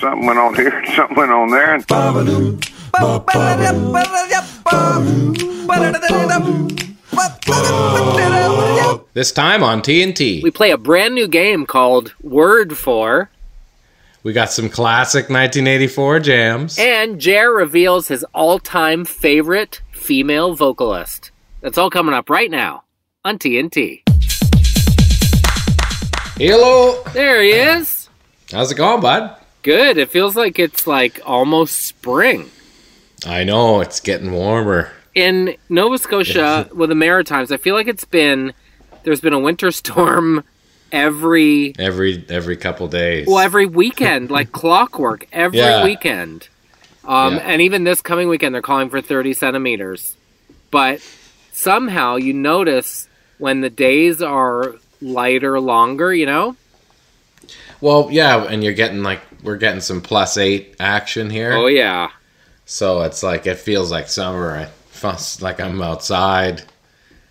Something went on here, something went on there, and This time on TNT, We play a brand new game called Word For, we got some classic 1984 jams. and Jer reveals his all time favorite female vocalist. That's all coming up right now on TNT. Hello, There he is. how's it going, bud? Good. It feels like it's like almost spring. I know it's getting warmer. In Nova Scotia, with the Maritimes, I feel like it's been there's been a winter storm every Every every couple days. well every weekend, like clockwork, every Yeah. weekend. Um, Yeah. And even this coming weekend, they're calling for 30 centimeters. But somehow you notice when the days are lighter, longer, you know? Well, yeah, and you're getting like we're getting some plus eight action here. Oh, yeah. So it's like it feels like summer. I fuss like I'm outside,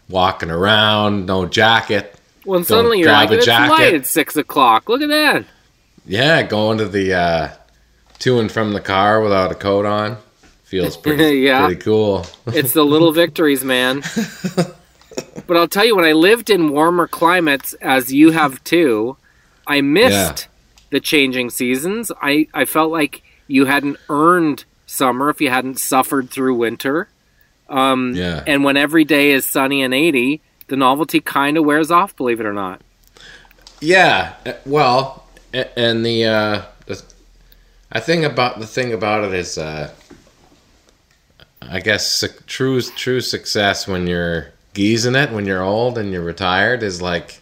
walking around, no jacket. Well, suddenly you're like, a it's jacket." light at 6 o'clock. Look at that. Yeah, going to the uh, to and from the car without a coat on feels pretty Yeah. pretty cool. It's the little victories, man. But I'll tell you, when I lived in warmer climates, as you have too, I missed the changing seasons. I, I felt like you hadn't earned summer if you hadn't suffered through winter. Um, Yeah. And when every day is sunny and 80, the novelty kind of wears off, believe it or not. Yeah, uh, well, and the uh, the I think about the thing about it is, uh, I guess su- true true success when you're geezing it when you're old and you're retired is like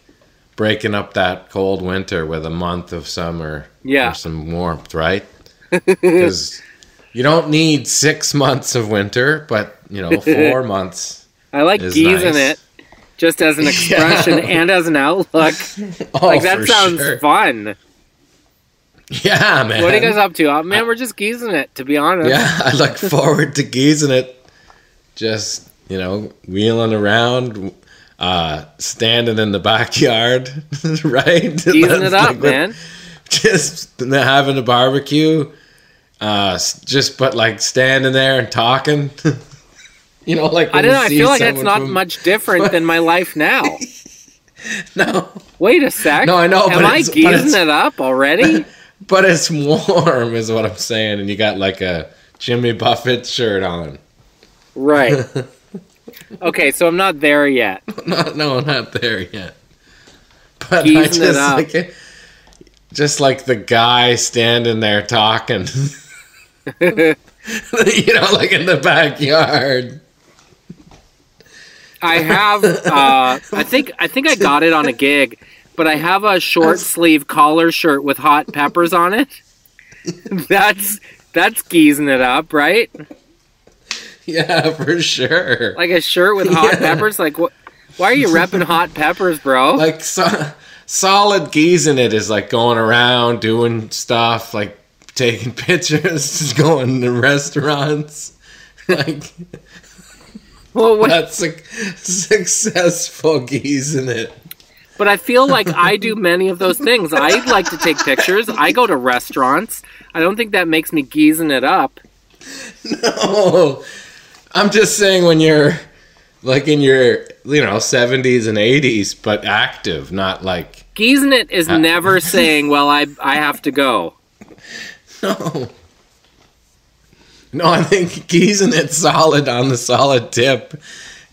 breaking up that cold winter with a month of summer Yeah. or some warmth, right? Because you don't need six months of winter, but you know four months. I like geezing nice. it just as an expression and as an outlook. Oh, Like, that sounds sure. fun. Yeah, man. What are you guys up to? Uh, man, we're just geezing it, to be honest. Yeah, I look forward to geezing it. Just, you know, wheeling around, uh, standing in the backyard, right? Geezing it up, like man. Just having a barbecue, uh, just but like standing there and talking. you know, like I don't know. I feel like that's not from- much different than my life now. No, Wait a sec. No, I know, Am but I it's- geezing it up already? but it's warm, is what I'm saying, and you got like a Jimmy Buffett shirt on. right. Okay, so I'm not there yet. not, no, not there yet. But I just like it, just like the guy standing there talking, you know, like in the backyard. I have. Uh, I think. I think I got it on a gig, but I have a short sleeve collar shirt with hot peppers on it. That's that's geezing it up, right? Yeah, for sure. Like a shirt with hot Yeah. peppers. Like what? Why are you repping hot peppers, bro? Like so, solid geezing it is like going around doing stuff, like taking pictures, going to restaurants. Like well, what, that's like successful geezing it. But I feel like I do many of those things. I like to take pictures. I go to restaurants. I don't think that makes me geezing it up. Oh, I'm just saying when you're like in your you know 70s and 80s, but active, not like Geezing it is uh. never saying, "Well, I I have to go." no. No, I think it solid on the solid tip.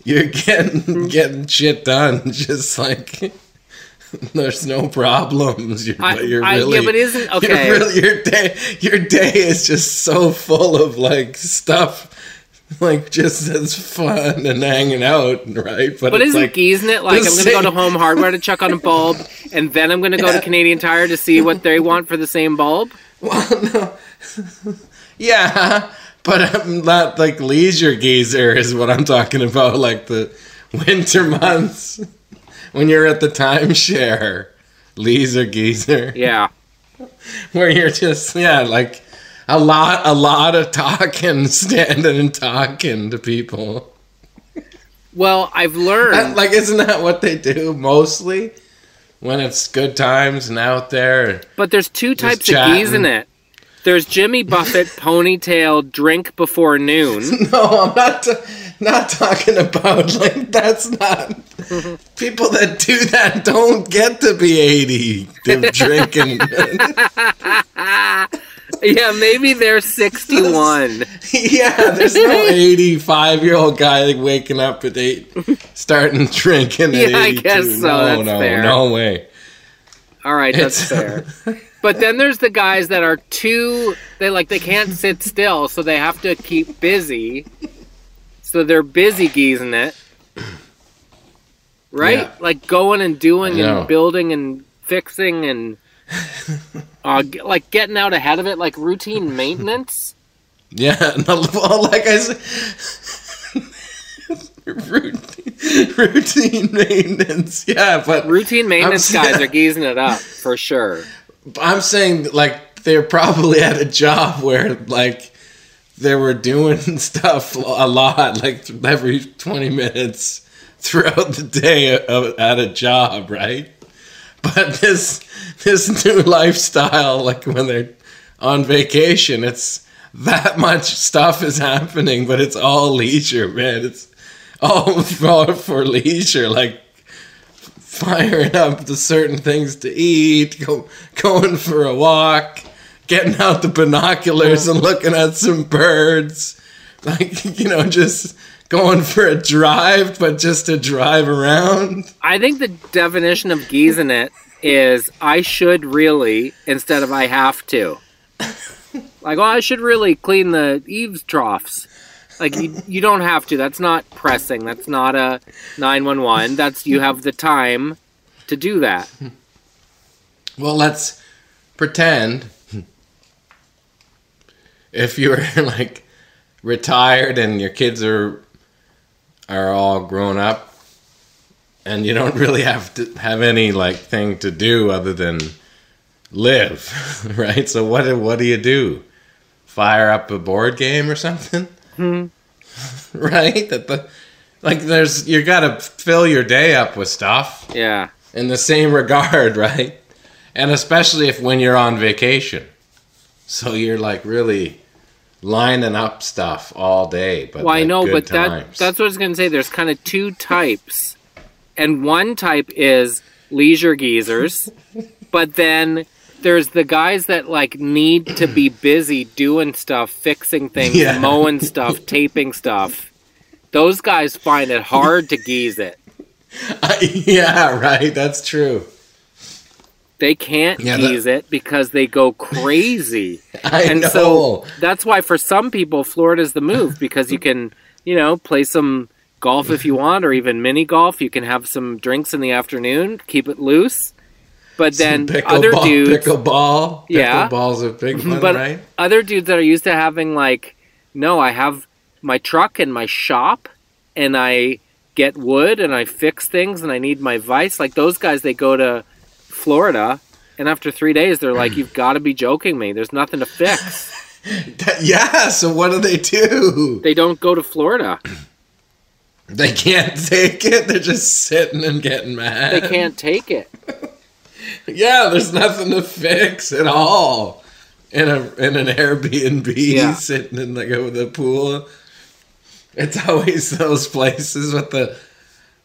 You're getting mm-hmm. getting shit done. Just like there's no problems. You're, I- you're I- yeah, but isn't- okay. really- your day, your day is just so full of like stuff, like just as fun and hanging out, right? But it's isn't like, geezing it like I'm going to go to Home Hardware to check on a bulb, and then I'm going to go to Canadian Tire to see what they want for the same bulb? Well, no. yeah, but I'm not like leisure geezer is what I'm talking about. Like the winter months when you're at the timeshare, leisure geezer, Yeah. where you're just yeah, like a lot, a lot of talking, standing and talking to people. Well, I've learned. Like, isn't that what they do mostly? When it's good times and out there, But there's two types of geese in it. There's Jimmy Buffett ponytail drink before noon. No, I'm not t- not talking about like that's not people that do that don't get to be 80 They're drinking. Yeah, maybe they're 61. yeah, there's no 85 year old guy like, waking up at eight, starting drinking. At Yeah, I guess so, No, that's no, fair. no way. All right, that's fair. But then there's the guys that are too they like they can't sit still, so they have to keep busy. So they're busy geezing it. Right? Yeah. Like going and doing and building and fixing and uh, g- like getting out ahead of it, like routine maintenance. Yeah, no, well, like I said, routine, routine maintenance. Yeah, but Routine maintenance I'm- guys are geezing it up for sure. I'm saying like they're probably at a job where like they were doing stuff a lot, like every 20 minutes throughout the day of, at a job, right? But this this new lifestyle, like when they're on vacation, it's that much stuff is happening, but it's all leisure, man. It's all for, for leisure, like firing up the certain things to eat, go, going for a walk, getting out the binoculars and looking at some birds. Like, you know, just going for a drive, but just to drive around. I think the definition of geezing it is I should really instead of I have to. Like, oh, I should really clean the eaves troughs. Like, you, you don't have to. That's not pressing. That's not a 911. That's you have the time to do that. Well, let's pretend if you're like retired and your kids are are all grown up and you don't really have to have any like thing to do other than live, right? So what do- what do you do? Fire up a board game or something? Hmm. right? That the like there's you got to fill your day up with stuff Yeah. in the same regard, right? And especially if when you're on vacation. So you're like really lining up stuff all day. But Well, I know, but that that's what I was going to say. There's kind of two types. And one type is leisure geezers, but then there's the guys that like need to be busy doing stuff, fixing things, Yeah. mowing stuff, taping stuff. Those guys find it hard to geeze it. yeah, right. That's true. They can't Yeah, that- geeze it because they go crazy. I and know. so that's why for some people Florida's the move because you can, you know, play some golf if you want or even mini golf. You can have some drinks in the afternoon, keep it loose. But then other pickleball- dudes pickleball, Yeah. pickleball's a big one, but right? other dudes that are used to having like no, I have my truck and my shop and I get wood and I fix things and I need my vice. Like those guys they go to Florida and after 3 days they're like you've got to be joking me. There's nothing to fix. Yeah. So what do they do? they don't go to Florida. They can't take it. They're just sitting and getting mad. They can't take it. Yeah, there's nothing to fix at all in a in an Airbnb Yeah. sitting in like with a pool. It's always those places with the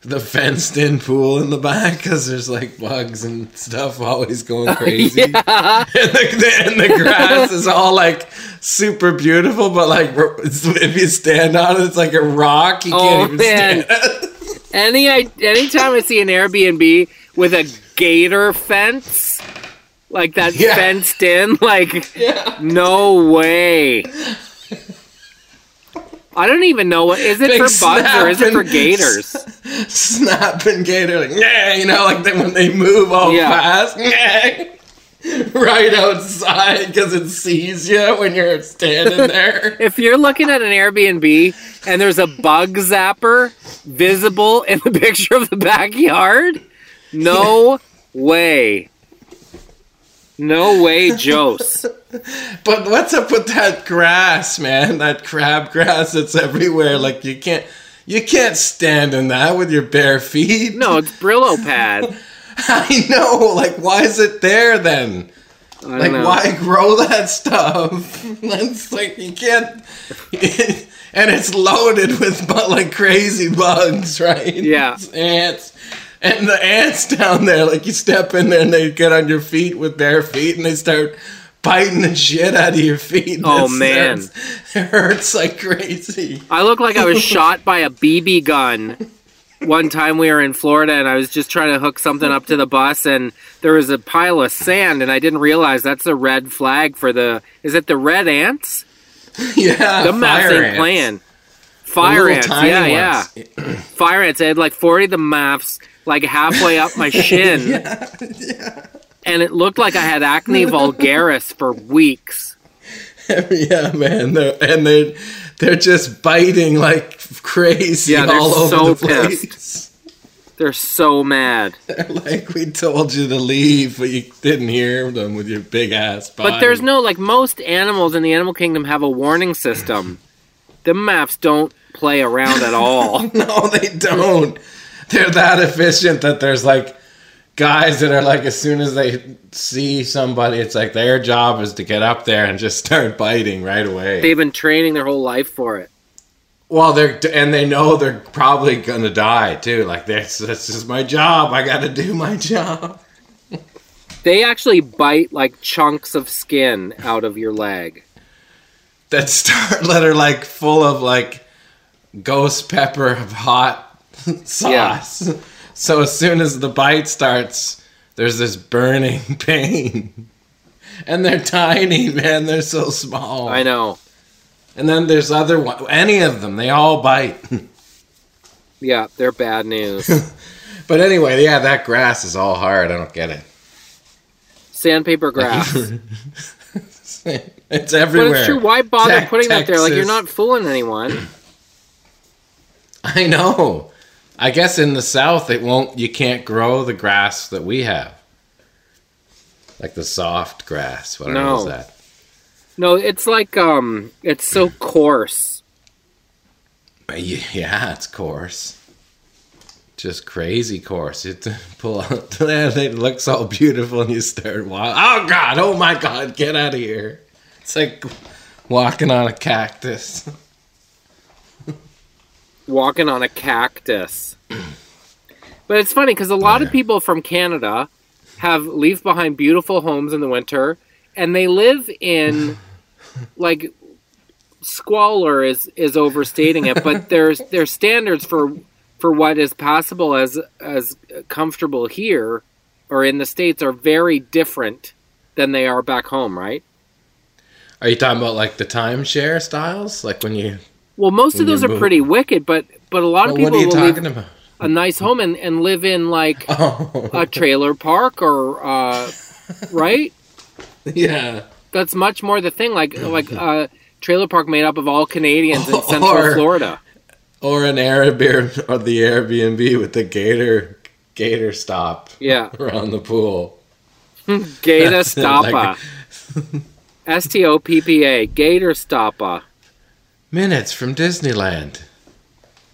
the fenced in pool in the back because there's like bugs and stuff always going crazy. and, the, and the grass is all like super beautiful, but like if you stand on it, it's like a rock. You Oh, can't even man. stand. Any anytime I see an Airbnb with a gator fence, like that Yeah. fenced in, like yeah. no way. I don't even know what is it Big for bugs or is it for gators? snapping gator like yeah you know like then when they move all Yeah. fast nyeh, right outside because it sees you when you're standing there If you're looking at an Airbnb and there's a bug zapper visible in the picture of the backyard, no way. No way, Jose. but what's up with that grass man that crab grass that's everywhere like you can't you can't stand in that with your bare feet No, it's Brillo pad. i know like why is it there then I Like, know. why grow that stuff? It's like you can't. and it's loaded with but like crazy bugs, right? Yeah. It's ants. And the ants down there, like you step in there and they get on your feet with bare feet and they start biting the shit out of your feet. and Oh, it man. It hurts like crazy. I look like I was shot by a BB gun. One time we were in Florida and I was just trying to hook something up to the bus and there was a pile of sand and I didn't realize that's a red flag for the is it the red ants? Yeah. The fire ain't ants. playing. Fire ants, yeah, ones. yeah. Fire ants. I had like forty of the maps like halfway up my shin. And it looked like I had acne vulgaris for weeks. yeah, man. They're, and they're they're just biting like crazy Yeah, they're all over so the place. They're so mad. They're like we told you to leave, but you didn't hear them with your big ass body. But there's no like most animals in the animal kingdom have a warning system. The maps don't play around at all. no, they don't. They're that efficient that there's like guys that are like as soon as they see somebody, it's like their job is to get up there and just start biting right away. They've been training their whole life for it. Well, they're and they know they're probably gonna die too. Like this, this is my job. I got to do my job. They actually bite like chunks of skin out of your leg. That start that are like full of like ghost pepper of hot sauce. So as soon as the bite starts, there's this burning pain. And they're tiny, man. They're so small. I know. And then there's other one. Any of them, they all bite. Yeah, they're bad news. But anyway, yeah, that grass is all hard. I don't get it. Sandpaper grass. it's everywhere. But it's true. Why bother Te- putting that there? Like you're not fooling anyone. I know. I guess in the south it won't you can't grow the grass that we have. Like the soft grass. What No. is that? No, it's like um, it's so coarse. Yeah, it's coarse. Just crazy course. You pull out they look so beautiful and you start walking. Oh god, oh my god, get out of here. It's like walking on a cactus. walking on a cactus. But it's funny because a lot of people from Canada have leave behind beautiful homes in the winter, and they live in like squalor is is overstating it, but there's their standards for for what is possible as as comfortable here or in the states are very different than they are back home, right? Are you talking about like the timeshare styles? Like when you Well, most of those are pretty wicked, but but a lot of people what are you will about? a nice home and, and live in like Oh a trailer park or uh, right yeah. that's much more the thing like like a trailer park made up of all canadians in central Or- florida Or an Airbnb or the Airbnb with the gator gator stop yeah around the pool. gator That's it, stoppa like- s-t-o-p-p-a gator stoppa Minutes from Disneyland.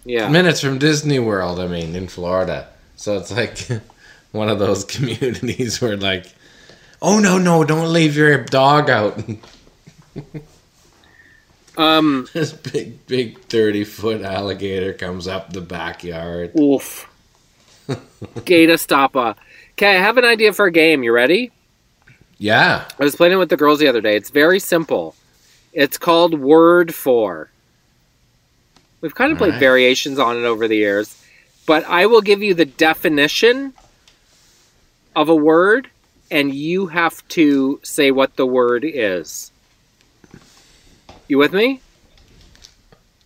yeah Minutes from Disney World, I mean, in Florida. So it's like one of those communities where like Oh no, no, don't leave your dog out. Um this big big 30 foot alligator comes up the backyard. oof gator stoppa okay i have an idea for a game you ready Yeah. I was playing it with the girls the other day. It's very simple. It's called Word For. We've kind of played Alright. variations on it over the years, but I will give you the definition of a word, and you have to say what the word is. You with me?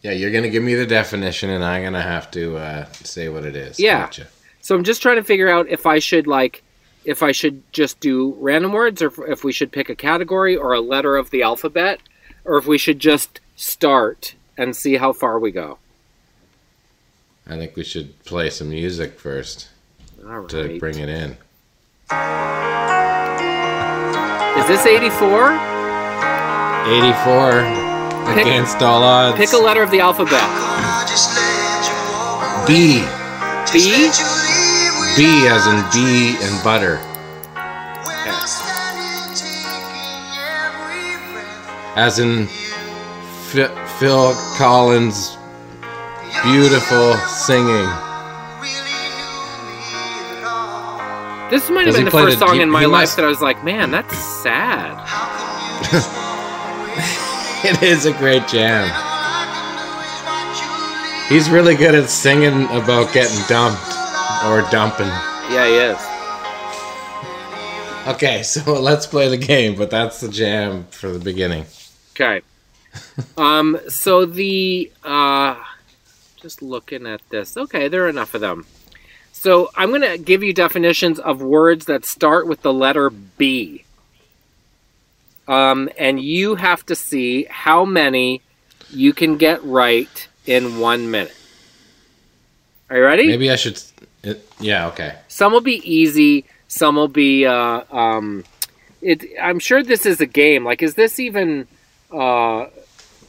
Yeah, you're gonna give me the definition, and I'm gonna have to uh, say what it is. Yeah. Gotcha. So I'm just trying to figure out if I should like if I should just do random words or if- we should pick a category or a letter of the alphabet or if we should just start and see how far we go. I think we should play some music first All to bring it in. Is this 84? 84 Pick- against all odds. Pick a letter of the alphabet. B. B? B as in B and butter. as in Phil, Phil Collins' beautiful singing. This might have Does been the first the- song he- in my life must- that I was like, man, that's sad. It is a great jam. He's really good at singing about getting dumped or dumping. Yeah, he is. Okay, so let's play the game, but that's the jam for the beginning. Okay. um. So the uh, just looking at this. Okay, there are enough of them. So I'm gonna give you definitions of words that start with the letter B. Um, and you have to see how many you can get right in one minute. Are you ready? Maybe I should. It, yeah, okay. Some will be easy. Some will be. Uh, um, it. I'm sure this is a game. Like, is this even? Uh,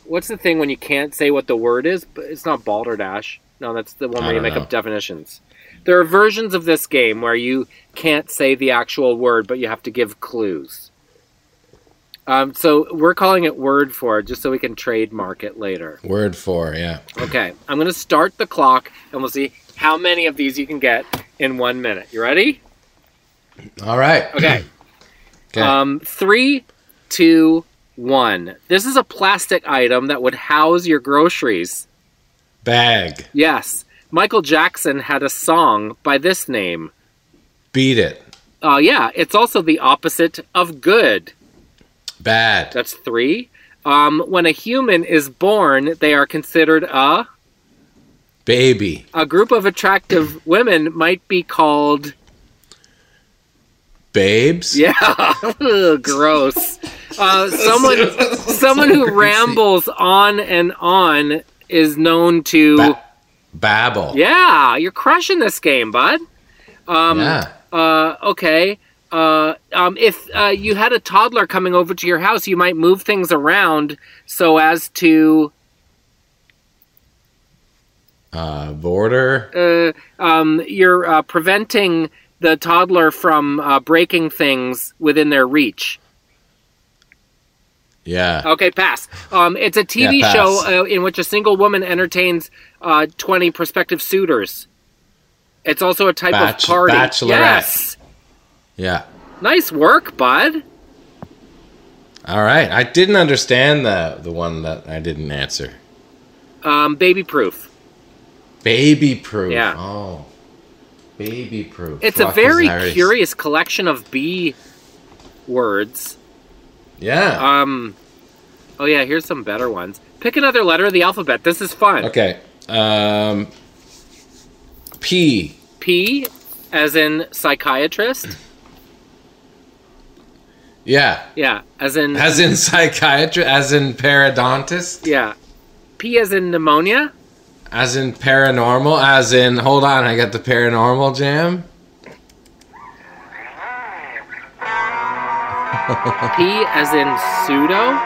what's the thing when you can't say what the word is? But it's not balderdash. No, that's the one where you make know. up definitions. There are versions of this game where you can't say the actual word, but you have to give clues. Um, so we're calling it word for just so we can trademark it later. Word for, yeah. Okay, I'm going to start the clock, and we'll see how many of these you can get in one minute. You ready? All right. Okay. Okay. Um, three, two, one. This is a plastic item that would house your groceries. Bag. Yes. Michael Jackson had a song by this name. Beat it. Uh, yeah, it's also the opposite of good. Bad. That's three. Um, when a human is born, they are considered a. Baby. A group of attractive women might be called. Babes. Yeah, Ugh, gross. Uh, someone, someone who rambles on and on is known to. Ba- babble. Yeah, you're crushing this game, bud. Um, Yeah. Uh, okay. Uh, um, if uh, you had a toddler coming over to your house, you might move things around so as to Uh, border. uh, um, you're uh, preventing the toddler from uh, breaking things within their reach. Yeah. Okay, pass. Um, it's a TV Yeah, show uh, in which a single woman entertains uh, 20 prospective suitors. It's also a type Bach- of party. bachelorette. Yes. Yeah. Nice work, bud. All right. I didn't understand the the one that I didn't answer. Um, baby proof. Baby proof. Yeah. Oh. Baby proof. It's a very curious collection of B words. Yeah. Um, oh yeah, here's some better ones. Pick another letter of the alphabet. This is fun. okay. Um. P. P, as in psychiatrist. Yeah. Yeah, as in As in psychiatrist. As in periodontist. yeah. P as in pneumonia. As in paranormal. As in. Hold on. I got the paranormal jam. P as in pseudo.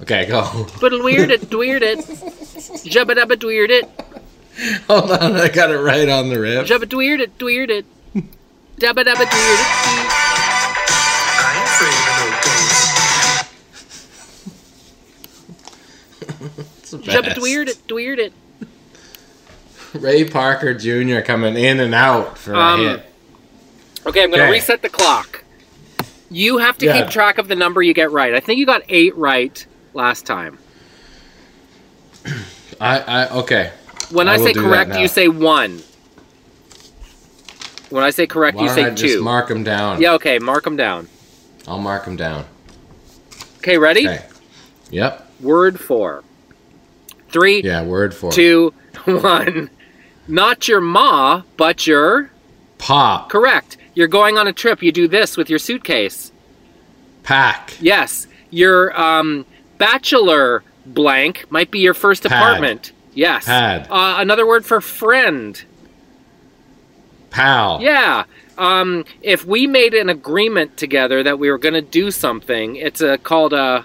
Okay. Go. But weird it, weird it. Jubba dubba weird it. Hold on. I got it right on the rip. Jubba weird it, weird it. Dubba dubba weird it. I ain't afraid of no ghosts. It's the Jubba best. weird it, weird it. Ray Parker Jr. coming in and out for Um, a hit. Okay, I'm going to Okay. reset the clock. You have to Yeah. keep track of the number you get right. I think you got eight right last time. I, I okay. When I I, will say do that correct, now. you say one. When I say correct, Why you say I just two. mark them down? yeah, okay, mark them down. I'll mark them down. Okay, ready? Okay. Yep. Word four. Three, Yeah. Word for it. two, one. Not your ma, but your. pa. Correct. You're going on a trip. You do this with your suitcase. Pack. Yes. Your um, bachelor blank might be your first Pad. apartment. Yes. Pad. Uh, another word for friend. Yeah. Um, if we made an agreement together that we were going to do something, it's a, called a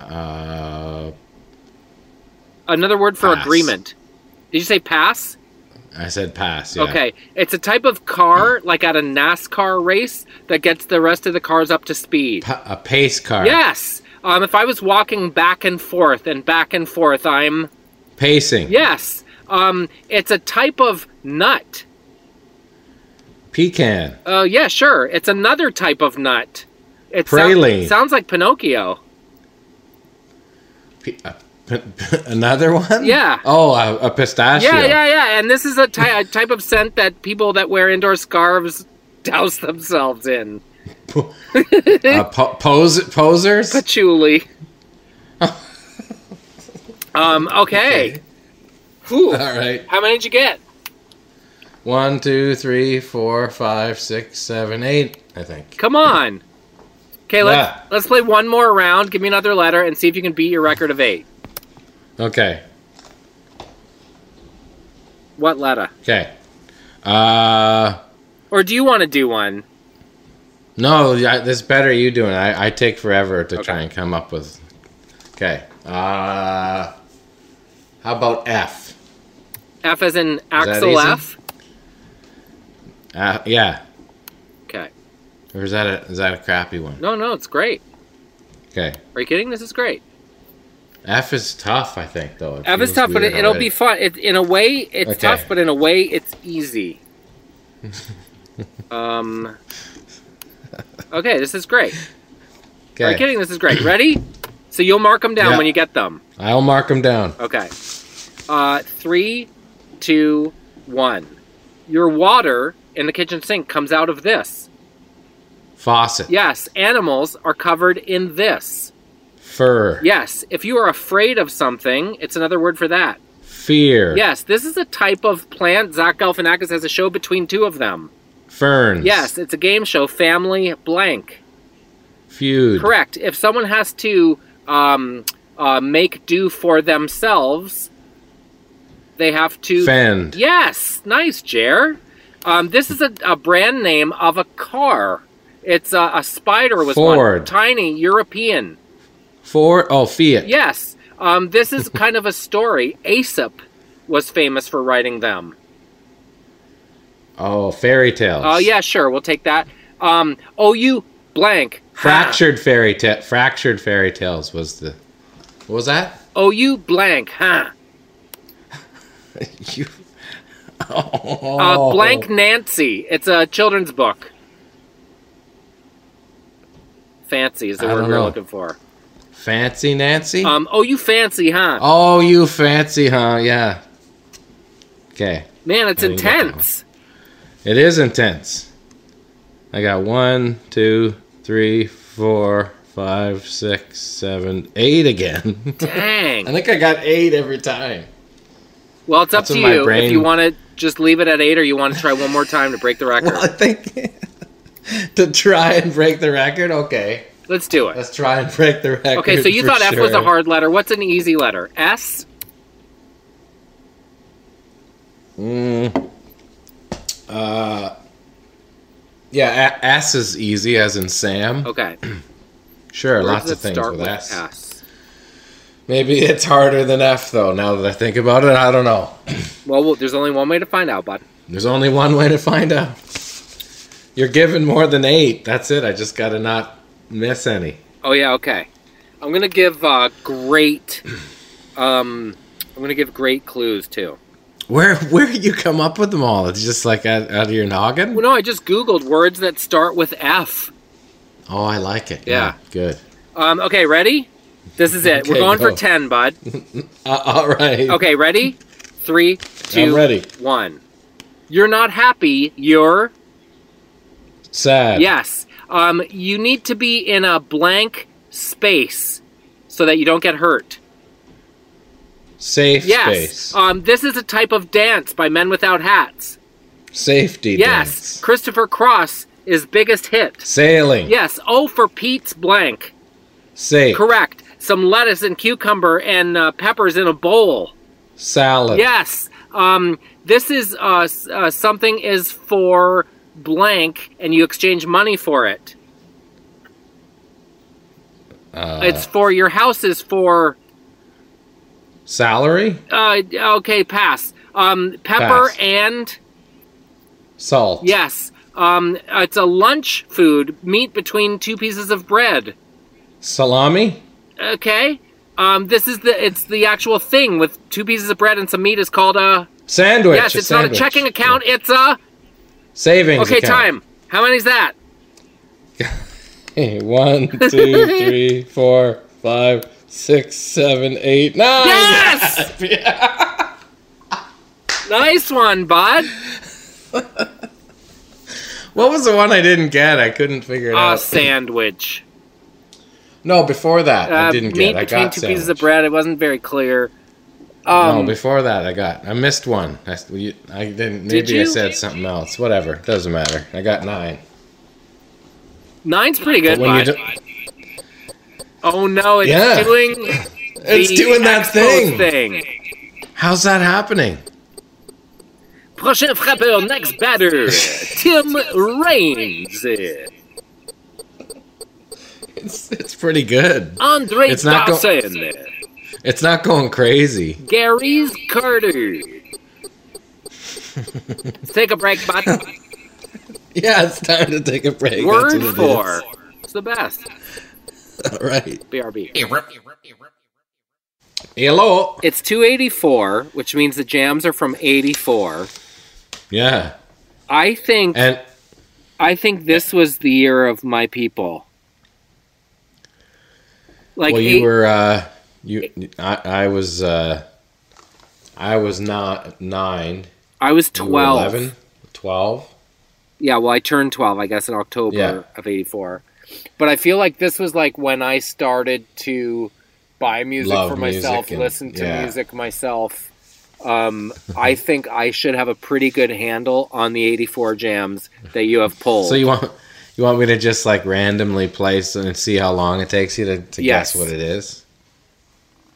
Uh. another word for Pass. agreement. Did you say pass? I said pass. Yeah. Okay, it's a type of car, like at a NASCAR race, that gets the rest of the cars up to speed. Pa- a pace car. Yes. Um, if I was walking back and forth and back and forth, I'm Pacing. yes. Um, it's a type of nut. Pecan. Uh, yeah, sure. It's another type of nut. It Praline. sounds like Pinocchio. P- uh, p- p- another one? Yeah. Oh, a, a pistachio. Yeah, yeah, yeah. And this is a, ty- a type of scent that people that wear indoor scarves douse themselves in. Uh, po- pose- posers? Patchouli. um. Okay. Whew. All right. How many did you get? One, two, three, four, five, six, seven, eight. I think. Come on. Okay, let's Yeah. let's play one more round. Give me another letter and see if you can beat your record of eight. Okay. What letter? Okay. Uh, Or do you want to do one? no, this better you doing. it. I I take forever to try and come up with. Okay. Uh, how about F? F as in Axel? F. Uh, yeah. Okay. Or is that a is that a crappy one? No, no, it's great. Okay. Are you kidding? This is great. F is tough, I think, though. F is tough, but it, it'll already. be fun. It, in a way, it's Okay. tough, but in a way, it's easy. um. Okay, this is great. Are you kidding? This is great. Ready? So you'll mark them down Yeah. when you get them. I'll mark them down. Okay. Uh, three, two, one. Your water in the kitchen sink comes out of this. Faucet. Yes, animals are covered in this. Fur. Yes, if you are afraid of something, it's another word for that. Fear. Yes, this is a type of plant. Zach Galifianakis has a show between two of them. Ferns. Yes, it's a game show. Family blank. Feud. Correct. If someone has to um, uh, make do for themselves, they have to. Fend. Yes, nice, Jer. Um, this is a, a brand name of a car. It's a, a spider was one. Tiny European. Ford. Oh, Fiat. Yes. Um, this is kind of a story. Aesop was famous for writing them. Oh, fairy tales. Oh yeah, sure, we'll take that. Um, oh you blank. Fractured fairy tale. fractured fairy tales was the. What was that? Oh you blank. Huh. you. Oh. Uh, blank Nancy. It's a children's book. Fancy is the I word we're know. looking for. Fancy Nancy. Um, oh you fancy, huh? oh, you fancy, huh? Yeah. Okay. Man, it's I didn't get that intense. It is intense. I got one, two, three, four, five, six, seven, eight again. Dang. I think I got eight every time. Well, it's up That's to you if you want to just leave it at eight, or you want to try one more time to break the record. Well, I think to try and break the record. Okay, Let's do it. let's try and break the record. Okay, so you thought F was a hard letter. What's an easy letter? S. Mm. Uh, yeah, a- S is easy, as in Sam. Okay. Sure, Words lots of things with with S. S. Maybe it's harder than F, though. Now that I think about it, I don't know. Well, there's only one way to find out, bud. There's only one way to find out. You're given more than eight. That's it. I just got to not miss any. Oh yeah, okay. I'm gonna give uh, great. Um, I'm gonna give great clues too. Where where did you come up with them all? It's just like out, out of your noggin. Well, no, I just googled words that start with F. Oh, I like it. Yeah. good. Um, okay, ready? This is it. We're going go. for ten, bud. Uh, all right. Okay, ready? Three, two, I'm ready. one. You're not happy. You're Sad. yes. Um, you need to be in a blank space so that you don't get hurt. Safe Yes. space. Um, this is a type of dance by Men Without Hats. Safety. Dance. Yes. dance. Christopher Cross is biggest hit. Sailing. Yes. Oh, for Pete's blank. Safe. Correct. Some lettuce and cucumber and uh, peppers in a bowl. Salad. Yes. Um, this is uh, uh, something is for blank, and you exchange money for it. Uh, it's for your house is for. salary. Uh, okay, pass. Um, pepper Pass. and Salt. yes. Um, it's a lunch food. Meat between two pieces of bread. Salami. Okay. Um, this is the it's the actual thing with two pieces of bread and some meat is called a Sandwich. yes. a It's not a checking account. It's a Savings. okay. account. Time. How many's that? One, two, three, four, five, six, seven, eight, nine. Yes! Nice one, bud. What was the one I didn't get? I couldn't figure it A out. A sandwich. No, before that I Uh, didn't meat get. I between got two pieces of bread. It wasn't very clear. no, Um, before that I got. I missed one. I, you- I didn't. Maybe Did I said something else. Whatever. Doesn't matter. I got nine. nine's pretty good, do, Oh no, it's Yeah. doing. it's doing that thing. thing. How's that happening? Prochain frappeur, next batter, Tim Raines, It's it's pretty good. Andre It's not go- Dawson, It's not going crazy. Gary's Carter. Take a break, bud. Yeah, it's time to take a break. Word That's what for. it It's the best. is. All right. BRB. Hello. It's 284, which means the jams are from 84. Yeah. I think And I think this was the year of my people. Like well, you eight- were uh, you. I, I was uh, I was not nine. I was 12. 11? 12? Yeah, well, I turned 12, I guess, in October Yeah. of 84. But I feel like this was like when I started to buy music Love for myself, music and- listen to yeah. music myself. Um, I think I should have a pretty good handle on the 84 jams that you have pulled. So you want you want me to just like randomly place and see how long it takes you to, to Yes. guess what it is?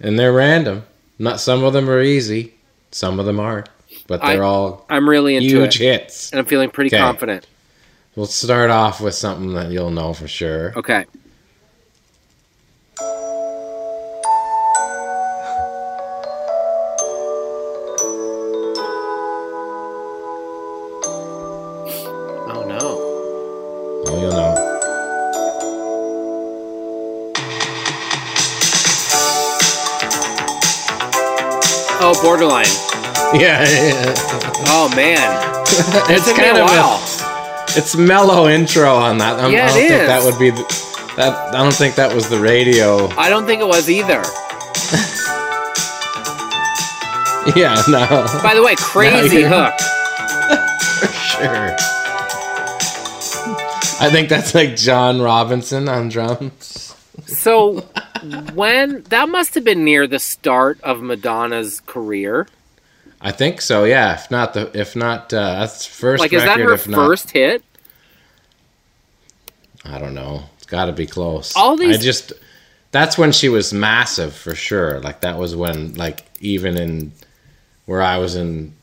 And they're random. Not some of them are easy, some of them aren't, but they're all I'm really into huge it. hits. And I'm feeling pretty Okay. confident. We'll start off with something that you'll know for sure. Okay. Borderline. Yeah, yeah. Oh man. it's kind of a it's mellow intro on that. I'm, Yeah, I don't it think is. that would be the, that. I don't think that was the radio. I don't think it was either. Yeah, no, By the way, crazy hook. for sure. I think that's like John Robinson on drums. So when that must have been near the start of Madonna's career. I think so. Yeah, if not the, if not uh, that's first Like is that her if not, first hit? I don't know. It's got to be close. All these- I just that's when she was massive for sure. Like that was when like even in where I was in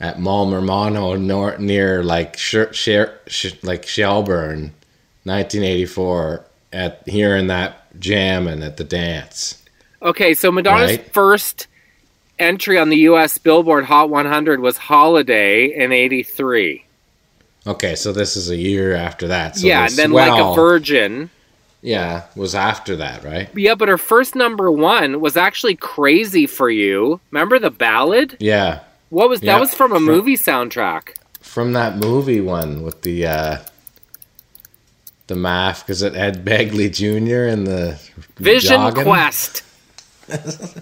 at Malmermono nor, near like Sher, Sher, Sh like Shelburne, 1984 at hearing that jam and at the dance. Okay, so Madonna's Right. first entry on the US Billboard Hot 100 was Holiday in 83. Okay, so this is a year after that. So yeah, and then Like a Virgin. Yeah, was after that, right? Yeah, but her first number 1 was actually Crazy for You. Remember the ballad? Yeah, What was Yeah, that was from a fr- movie soundtrack. from that movie one with the uh the math because it had Begley Jr. and the Vision jogging. Quest.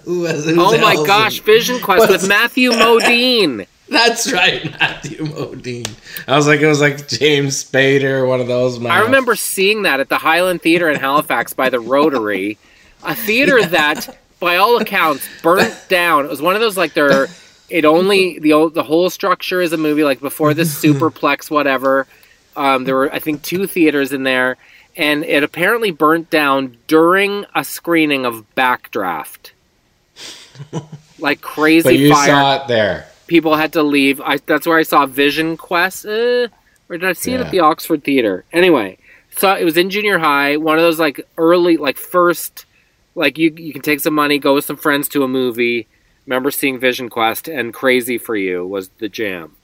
Who was, who's Oh my else? gosh, Vision Quest with Matthew Modine. That's right, Matthew Modine. I was like, it was like James Spader, one of those. I remember seeing that at the Hyland Theater in Halifax by the Rotary, a theater that, by all accounts, burnt down. It was one of those like they're. It only the old, the whole structure is a movie like before the superplex whatever. Um, there were I think two theaters in there, and it apparently burnt down during a screening of Backdraft. Like crazy But you fire saw it there. people had to leave. I, that's where I saw Vision Quest. Uh, or did I see it at the Oxford Theater? Anyway, so it was in junior high. One of those like early, like first, like you you can take some money, go with some friends to a movie. remember seeing Vision Quest and Crazy for You was the jam.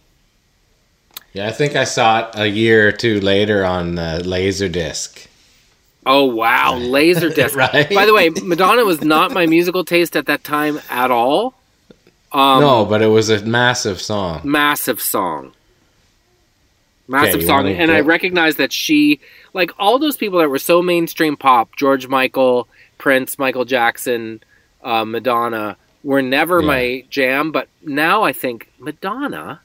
Yeah, I think I saw it a year or two later on uh, Laserdisc. Oh wow, Laserdisc. Right. By the way, Madonna was not my musical taste at that time at all. Um, no, but it was a massive song. massive song. Massive you song. And I recognize that she, like all those people that were so mainstream pop, George Michael, Prince, Michael Jackson, uh, Madonna, were never Yeah. my jam. But now I think Madonna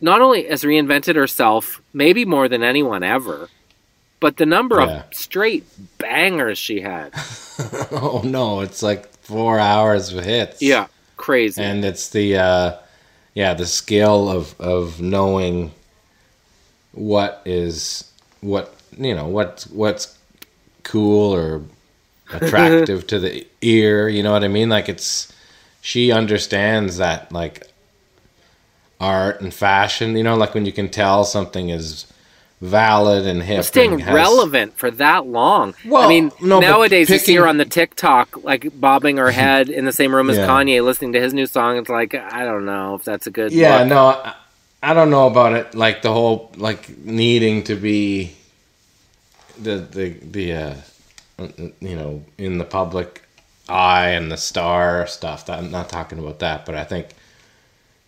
not only has reinvented herself, maybe more than anyone ever, but the number Yeah. of straight bangers she had. oh no, it's like four hours of hits. Yeah, crazy. and it's the uh, yeah the skill of of knowing what is what you know what's what's cool or attractive to the ear. You know what I mean? Like it's she understands that like art and fashion. You know, like when you can tell something is valid and hip, staying and has- relevant for that long. Well, I mean, no, but nowadays you see her on the TikTok, like bobbing her head in the same room as Yeah. Kanye, listening to his new song. It's like I don't know if that's a good. Yeah, look. no, I, I don't know about it. Like the whole like needing to be the the the uh, you know in the public eye and the star stuff. That, I'm not talking about that, but I think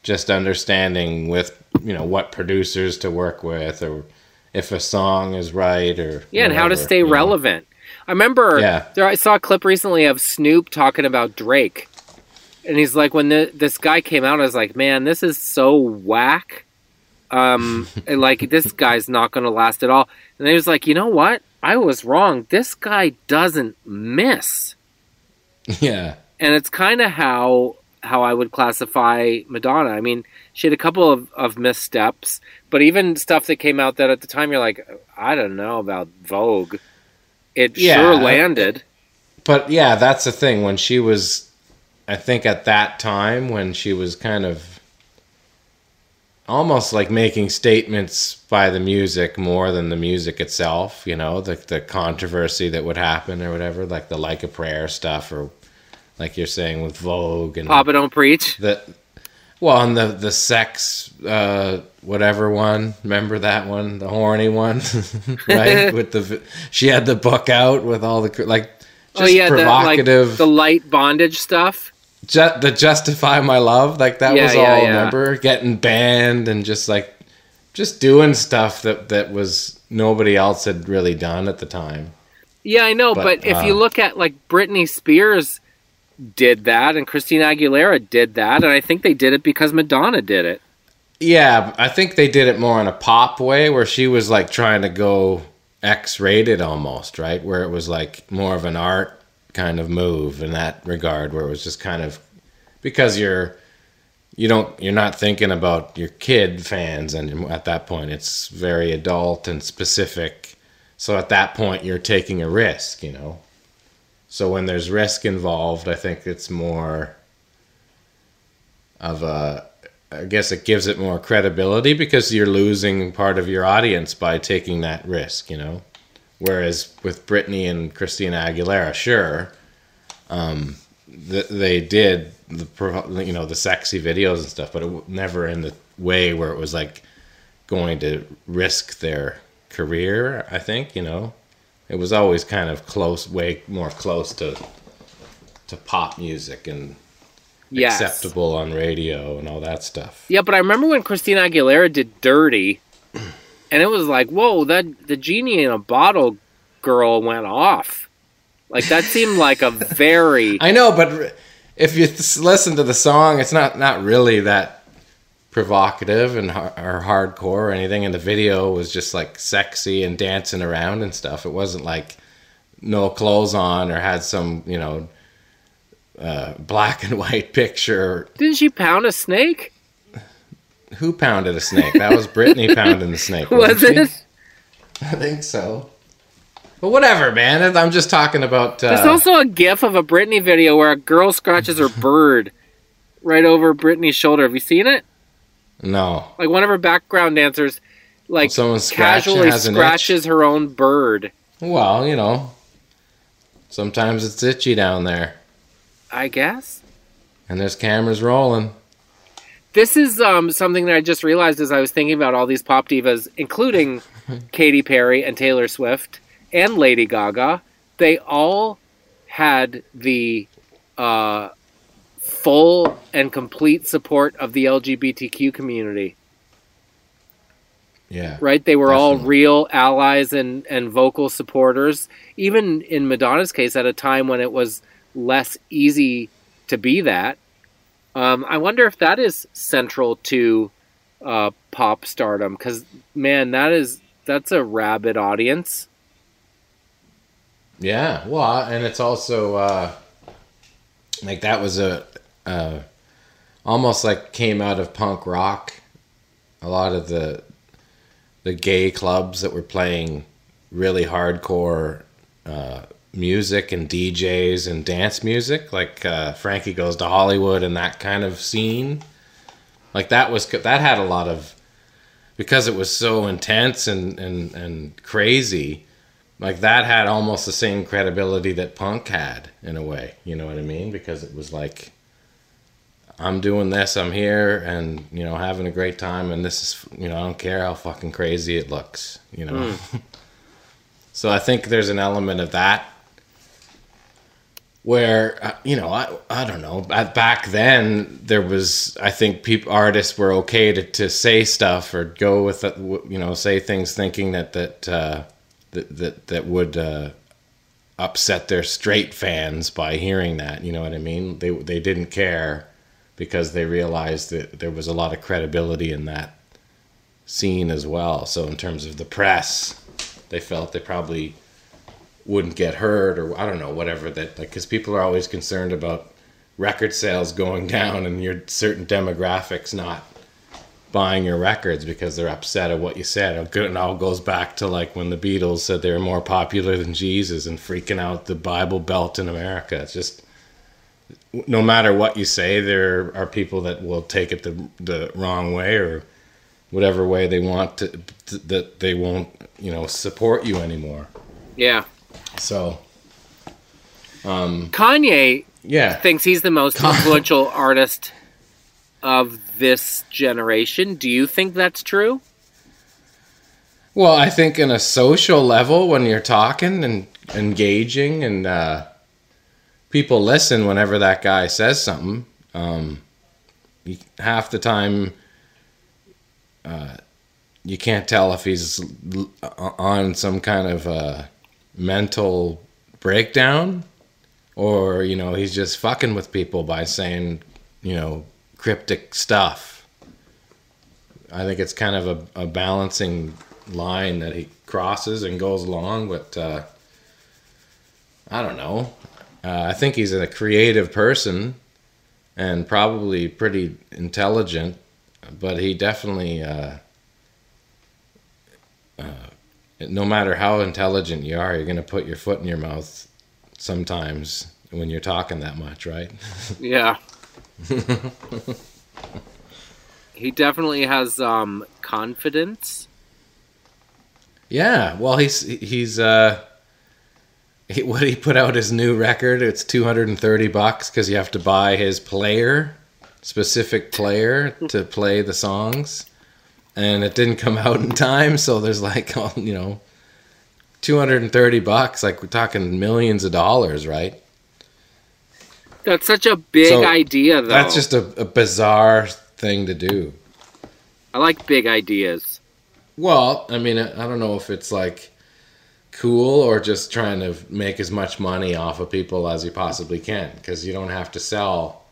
just understanding with you know what producers to work with or if a song is right or Yeah, and how to stay you know. relevant. I remember Yeah. there, I saw a clip recently of Snoop talking about Drake. And he's like, when the, this guy came out, I was like, man, this is so whack. Um, and like, this guy's not going to last at all. And he was like, you know what? I was wrong. This guy doesn't miss. Yeah, and it's kind of how how I would classify Madonna. I mean, she had a couple of, of missteps, but even stuff that came out that at the time you're like, I don't know about Vogue. It Yeah. sure landed. but yeah, that's the thing. When she was, I think at that time when she was kind of almost like making statements by the music more than the music itself. You know, the the controversy that would happen or whatever, like the like a prayer stuff, or like you're saying with Vogue and Papa don't preach. the well, and the the sex uh, whatever one. Remember that one, the horny one, right? with the she had the book out with all the like just oh yeah, the, like, the light bondage stuff. ju- the justify my love, like that Yeah, was all. yeah. Remember getting banned and just like just doing stuff that that was nobody else had really done at the time. Yeah, I know, but, But, if you uh, look at like Britney Spears did that and Christina Aguilera did that, and I think they did it because Madonna did it. Yeah, I think they did it more in a pop way where she was like trying to go X rated almost, right? Where it was like more of an art kind of move in that regard where it was just kind of because you're you don't you're not thinking about your kid fans and at that point it's very adult and specific. So at that point you're taking a risk, you know. So when there's risk involved, I think it's more of a I guess it gives it more credibility because you're losing part of your audience by taking that risk, you know. Whereas with Britney and Christina Aguilera, sure, um, th- they did the you know the sexy videos and stuff, but it never in the way where it was like going to risk their career. I think you know, it was always kind of close, way more close to to pop music and Yes. acceptable on radio and all that stuff. Yeah, but I remember when Christina Aguilera did "Dirty," and it was like, "Whoa, that the genie in a bottle girl went off." Like that seemed like a very I know, but if you listen to the song, it's not not really that provocative and har- or hardcore or anything. And the video was just like sexy and dancing around and stuff. It wasn't like no clothes on or had some you know uh, black and white picture. Didn't she pound a snake? Who pounded a snake? That was Britney pounding the snake. Was it? she? I think so. But whatever, man. I'm just talking about. Uh, There's also a GIF of a Britney video where a girl scratches her bird right over Britney's shoulder. Have you seen it? No. Like one of her background dancers, like someone casually scratches her own bird. Well, you know, sometimes it's itchy down there. I guess. And there's cameras rolling. This is um, something that I just realized as I was thinking about all these pop divas, including Katy Perry and Taylor Swift and Lady Gaga. They all had the uh, full and complete support of the LGBTQ community. Yeah. right? They were all real allies and, and vocal supporters. Even in Madonna's case, at a time when it was less easy to be that. Um, I wonder if that is central to uh, pop stardom because man, that is that's a rabid audience. Yeah, well, and it's also uh, like that was a uh, almost like came out of punk rock. A lot of the the gay clubs that were playing really hardcore uh, music and DJs and dance music, like uh, Frankie Goes to Hollywood and that kind of scene. Like that was that had a lot of because it was so intense and and and crazy like that had almost the same credibility that punk had in a way you know what i mean because it was like i'm doing this i'm here and you know having a great time and this is you know i don't care how fucking crazy it looks you know? So i think there's an element of that where uh, you know I, I don't know back then there was i think people artists were okay to, to say stuff or go with you know say things thinking that that uh, that, that that would uh, upset their straight fans by hearing that you know what i mean? They they didn't care because they realized that there was a lot of credibility in that scene as well so in terms of the press they felt they probably wouldn't get hurt or I don't know whatever that like because people are always concerned about record sales going down and your certain demographics not buying your records because they're upset at what you said. It all goes back to like when the Beatles said they were more popular than Jesus and freaking out the Bible Belt in America. It's just no matter what you say, there are people that will take it the the wrong way or whatever way they want to, to that they won't you know support you anymore. Yeah, So Kanye yeah, thinks he's the most influential artist of this generation. Do you think that's true? Well, I think in a social level, when you're talking and engaging, and uh, people listen whenever that guy says something, um, half the time uh, you can't tell if he's on some kind of uh, mental breakdown or, you know, he's just fucking with people by saying, you know, cryptic stuff. I think it's kind of a, a balancing line that he crosses and goes along, but uh, I don't know. Uh, I think he's a creative person and probably pretty intelligent, but he definitely, uh, uh, no matter how intelligent you are, you're going to put your foot in your mouth sometimes when you're talking that much, right? Yeah. he definitely has um, confidence. Yeah, well, he's he's uh, he, what he put out his new record. It's two hundred and thirty bucks because you have to buy his player, specific player to play the songs, and it didn't come out in time. So there's like, you know, two hundred and thirty bucks. Like we're talking millions of dollars, right? That's such a big So, idea, though. That's just a, a bizarre thing to do. I like big ideas. Well, I mean, I don't know if it's like cool or just trying to make as much money off of people as you possibly can because you don't have to sell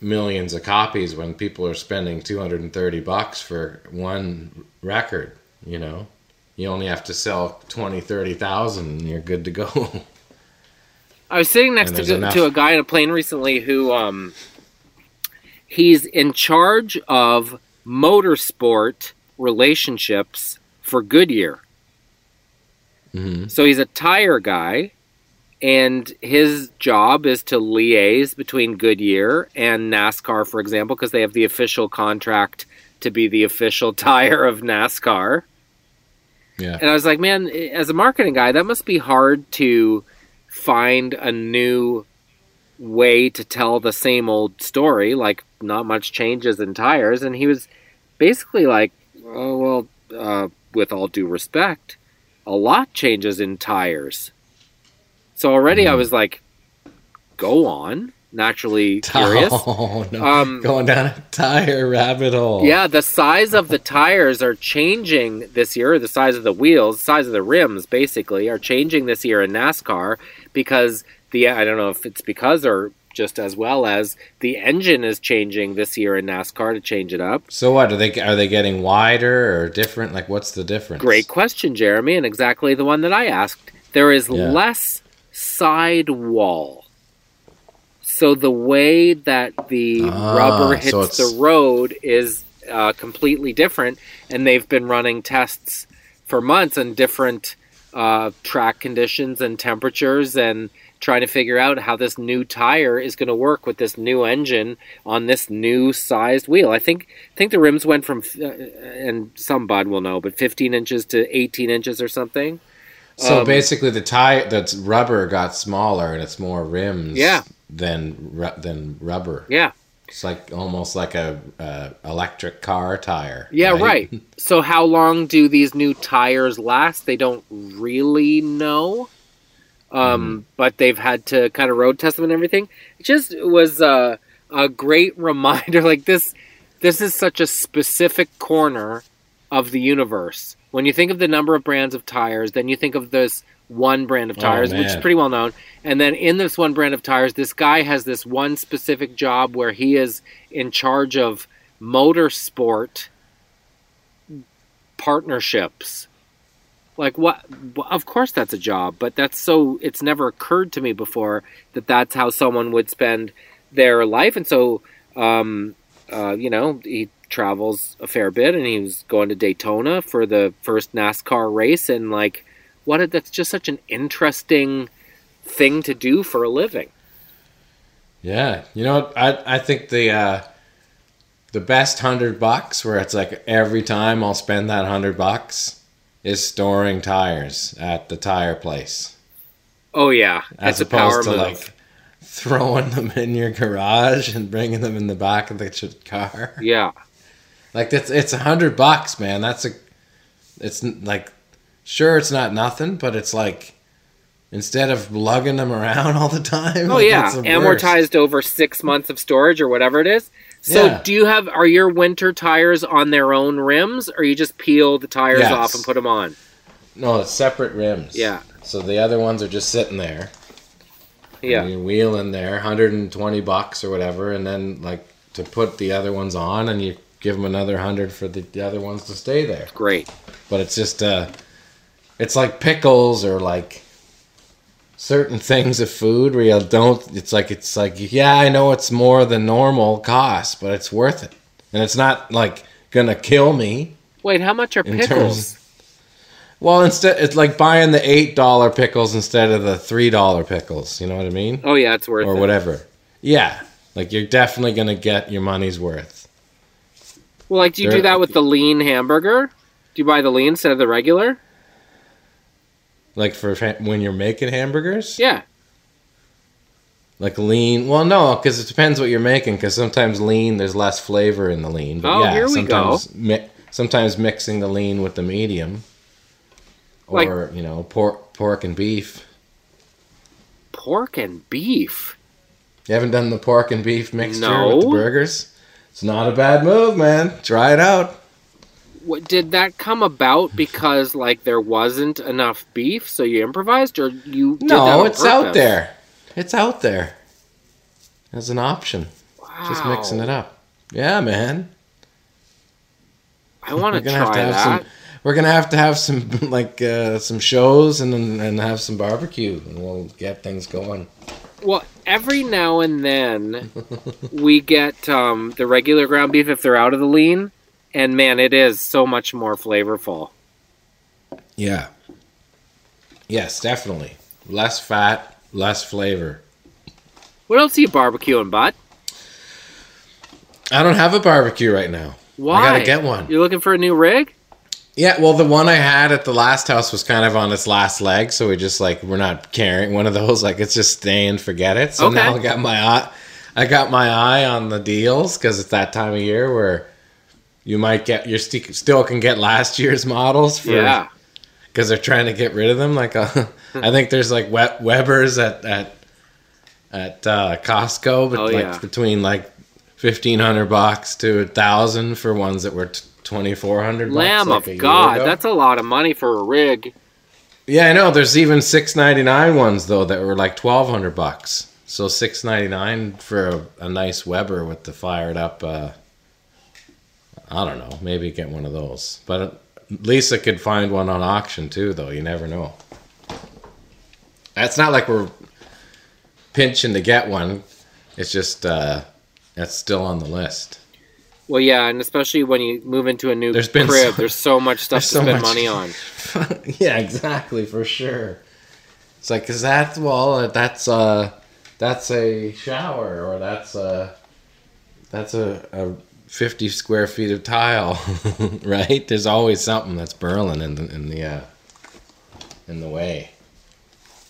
millions of copies when people are spending 230 bucks for one record, you know. You only have to sell 20, 30,000 and you're good to go. I was sitting next to, enough. to a guy on a plane recently who um, he's in charge of motorsport relationships for Goodyear. Hmm So he's a tire guy, and his job is to liaise between Goodyear and NASCAR, for example, because they have the official contract to be the official tire of NASCAR. Yeah. And I was like, man, as a marketing guy, that must be hard to find a new way to tell the same old story, like not much changes in tires, and he was basically like, "Oh well, uh, with all due respect, a lot changes in tires." So already I was like, "Go on." Naturally curious. Oh no! Um, Going down a tire rabbit hole. Yeah, the size of the tires are changing this year. The size of the wheels, the size of the rims, basically, are changing this year in NASCAR because the I don't know if it's because or just as well as the engine is changing this year in NASCAR to change it up. So what are they? Are they getting wider or different? Like, what's the difference? Great question, Jeremy, and exactly the one that I asked. There is Yeah. less sidewall. So the way that the Ah, rubber hits so the road is uh, completely different, and they've been running tests for months on different uh, track conditions and temperatures, and trying to figure out how this new tire is going to work with this new engine on this new sized wheel. I think I think the rims went from, uh, and some Bud will know, but 15 inches to 18 inches or something. So Um, basically, the tire, the rubber got smaller, and it's more rims. Yeah. Than than rubber. Yeah, It's like almost like a uh, electric car tire. yeah, right. So how long do these new tires last? They don't really know. Um, but they've had to kind of road test them and everything. It just was uh, a great reminder. Like this, this is such a specific corner of the universe. When you think of the number of brands of tires, then you think of this one brand of Oh, tires, which is pretty well known. And then in this one brand of tires, this guy has this one specific job where he is in charge of motorsport partnerships. Like what? Of course, that's a job, but that's so. It's never occurred to me before that that's how someone would spend their life. And so, um, uh, you know, he travels a fair bit, and he was going to Daytona for the first NASCAR race, and like, what? A, that's just such an interesting thing to do for a living. Yeah, you know. I I think the uh, the best hundred bucks, where it's like every time I'll spend that hundred bucks, is storing tires at the tire place, Oh yeah, as it's a power opposed to move. like throwing them in your garage and bringing them in the back of the car. yeah, Like that's it's a hundred bucks, man. That's a it's like sure it's not nothing, but it's like instead of lugging them around all the time. Oh like, yeah, it's the worst. amortized over six months of storage or whatever it is. So Yeah. do you have are your winter tires on their own rims, or you just peel the tires Yes. off and put them on? No, it's separate rims. Yeah. So the other ones are just sitting there. Yeah, you wheel in there, 120 bucks or whatever, and then like to put the other ones on, and you give them another hundred for the, the other ones to stay there. great. But it's just uh, it's like pickles or like certain things of food where you don't. It's like it's like yeah, I know it's more than normal cost, but it's worth it, and it's not like gonna kill me. Wait, how much are pickles? Well, instead, it's like buying the eight dollar pickles instead of the three dollar pickles. You know what I mean? oh yeah, it's worth or it. whatever. Yeah, like you're definitely gonna get your money's worth. Well, like, do you do They're- that with the lean hamburger? Do you buy the lean instead of the regular? Like for when you're making hamburgers, Yeah. like lean. Well, no, because it depends what you're making. Because sometimes lean, there's less flavor in the lean. But Oh, yeah, here we go. sometimes mi- sometimes mixing the lean with the medium, Like- or you know, pork pork and beef. Pork and beef. You haven't done the pork and beef mixture No. with the burgers? It's not a bad move, man. Try it out. What did that come about because like there wasn't enough beef, so you improvised, or you? Did No, it's out there. It's out there as an option. Wow. Just mixing it up. Yeah, man. I want to try have to have that. some. We're gonna have to have some like uh, some shows and and have some barbecue, and we'll get things going. Well, every now and then we get um, the regular ground beef if they're out of the lean, and man, it is so much more flavorful. Yeah. Yes, definitely. Less fat, less flavor. What else are you barbecuing, bud? I don't have a barbecue right now. Why? I gotta get one. You're looking for a new rig? Yeah, well, the one I had at the last house was kind of on its last leg, so we just like we're not carrying one of those. Like it's just stay and forget it. So Okay. now I got my eye, I got my eye on the deals because it's that time of year where you might get you st- still can get last year's models for Yeah. because they're trying to get rid of them. Like uh, I think there's like we- Weber's at at at uh, Costco, but Oh, like yeah. between like fifteen hundred bucks to a thousand for ones that were t- twenty four hundred. Lamb like a of God, that's a lot of money for a rig. Yeah, I know. There's even six ninety nine ones though that were like twelve hundred bucks. So six ninety nine for a, a nice Weber with the fired up. Uh, I don't know. Maybe get one of those. But Lisa could find one on auction too, though. You never know. It's not like we're pinching to get one. It's just uh, that's still on the list. Well, yeah, and especially when you move into a new There's been crib, so- there's so much stuff to so spend money on. yeah, exactly, for sure. It's like, is that well? uh, That's uh, that's a shower, or that's a that's a, a fifty square feet of tile, right? There's always something that's burling in the in the uh, in the way.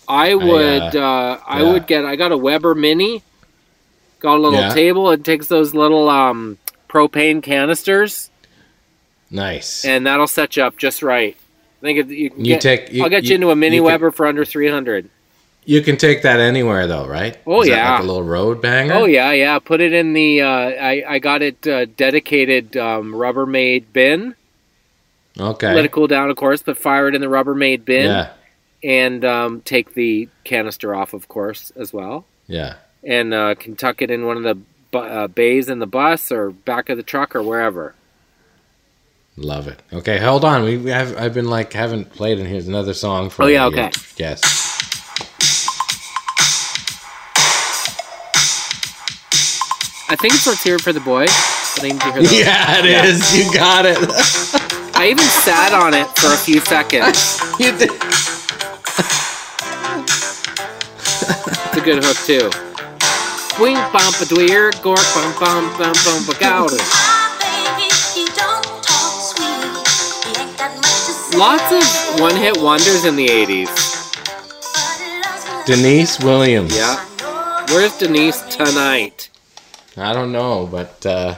I would, uh, I yeah. would get. I got a Weber Mini. Got a little Yeah. table. It takes those little um, propane canisters, Nice. and that'll set you up just right. I think if you can You get, take- you- I'll get you, you- into a Mini Weber for under three hundred. You can take that anywhere though, right? Oh, Is that yeah. like a little road banger. Oh yeah, yeah. Put it in the. Uh, I I got it uh, dedicated um, Rubbermaid bin. Okay. Let it cool down, of course, but fire it in the Rubbermaid bin. yeah. and um, take the canister off, of course, as well, Yeah. and uh, can tuck it in one of the bu- uh, bays in the bus or back of the truck or wherever. Love it. Okay, hold on. We, we have I've been like haven't played, and here's another song for Oh, yeah, okay. Yes. I think it's Let's Hear It for the Boy. But I need to hear the- Yeah, it is. You got it. I even sat on it for a few seconds. you did. It's a good hook too. Swing bump a dweer, gork bum bum bum bum bagouder. Lots of one-hit wonders in the '80s. Deniece Williams. Yeah. Where's Denise tonight? I don't know, but uh,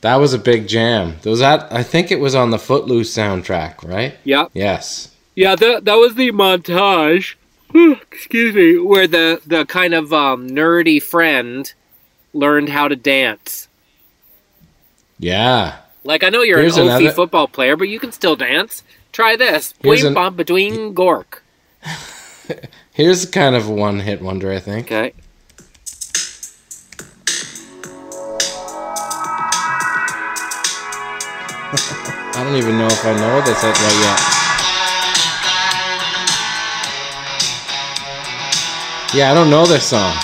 that was a big jam. Was that? I think it was on the Footloose soundtrack, right? Yep. Yes. Yeah, that that was the montage. Excuse me, where the the kind of um, nerdy friend learned how to dance. Yeah. Like I know you're Here's an another- football player, but you can still dance. Try this. Here's Boing an- bump between gork. Here's kind of a one-hit wonder, I think. Okay. I don't even know if I know this right yet. Yeah, I don't know this song.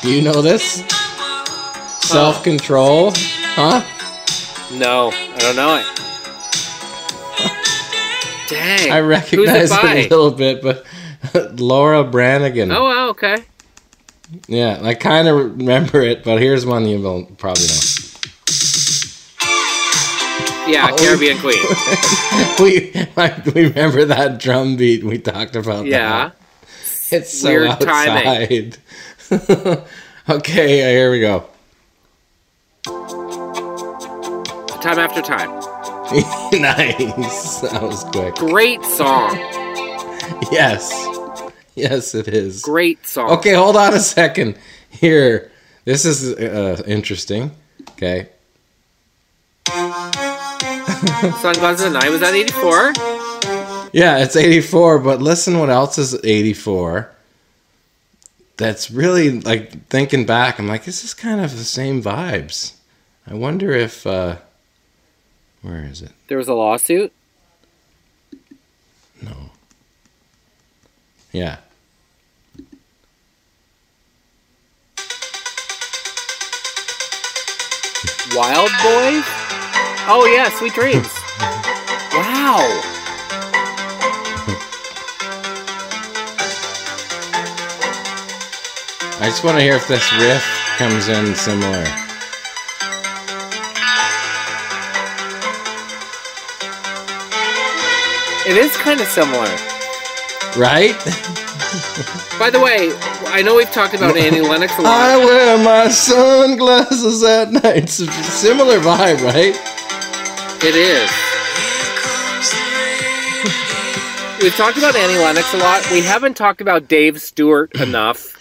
Do you know this? Self control? Huh? No, I don't know it. Dang. I recognize it, it a little bit, but Laura Branigan. Oh, wow, okay. Yeah, I kind of remember it, but here's one you will probably know. Yeah, Oh, Caribbean Queen. we we remember that drum beat we talked about. Yeah. that. it's so Weird timing. outside. okay, uh, here we go. Time after time. nice, that was quick. Great song. Yes, yes, it is. Great song. Okay, hold on a second. Here, this is uh, interesting. Okay, Sunglasses at Night was that 84? yeah, it's eighty-four, but listen, what else is eighty-four? That's really like thinking back. I'm like, this is kind of the same vibes. I wonder if uh, where is it? There was a lawsuit. No. Yeah. Wild Boys? Oh, yeah, Sweet Dreams. wow. I just want to hear if this riff comes in similar. It is kind of similar. Right? By the way, I know we've talked about Annie Lennox a lot. I wear my sunglasses at night. It's a similar vibe, right? It is. We've talked about Annie Lennox a lot. We haven't talked about Dave Stewart enough,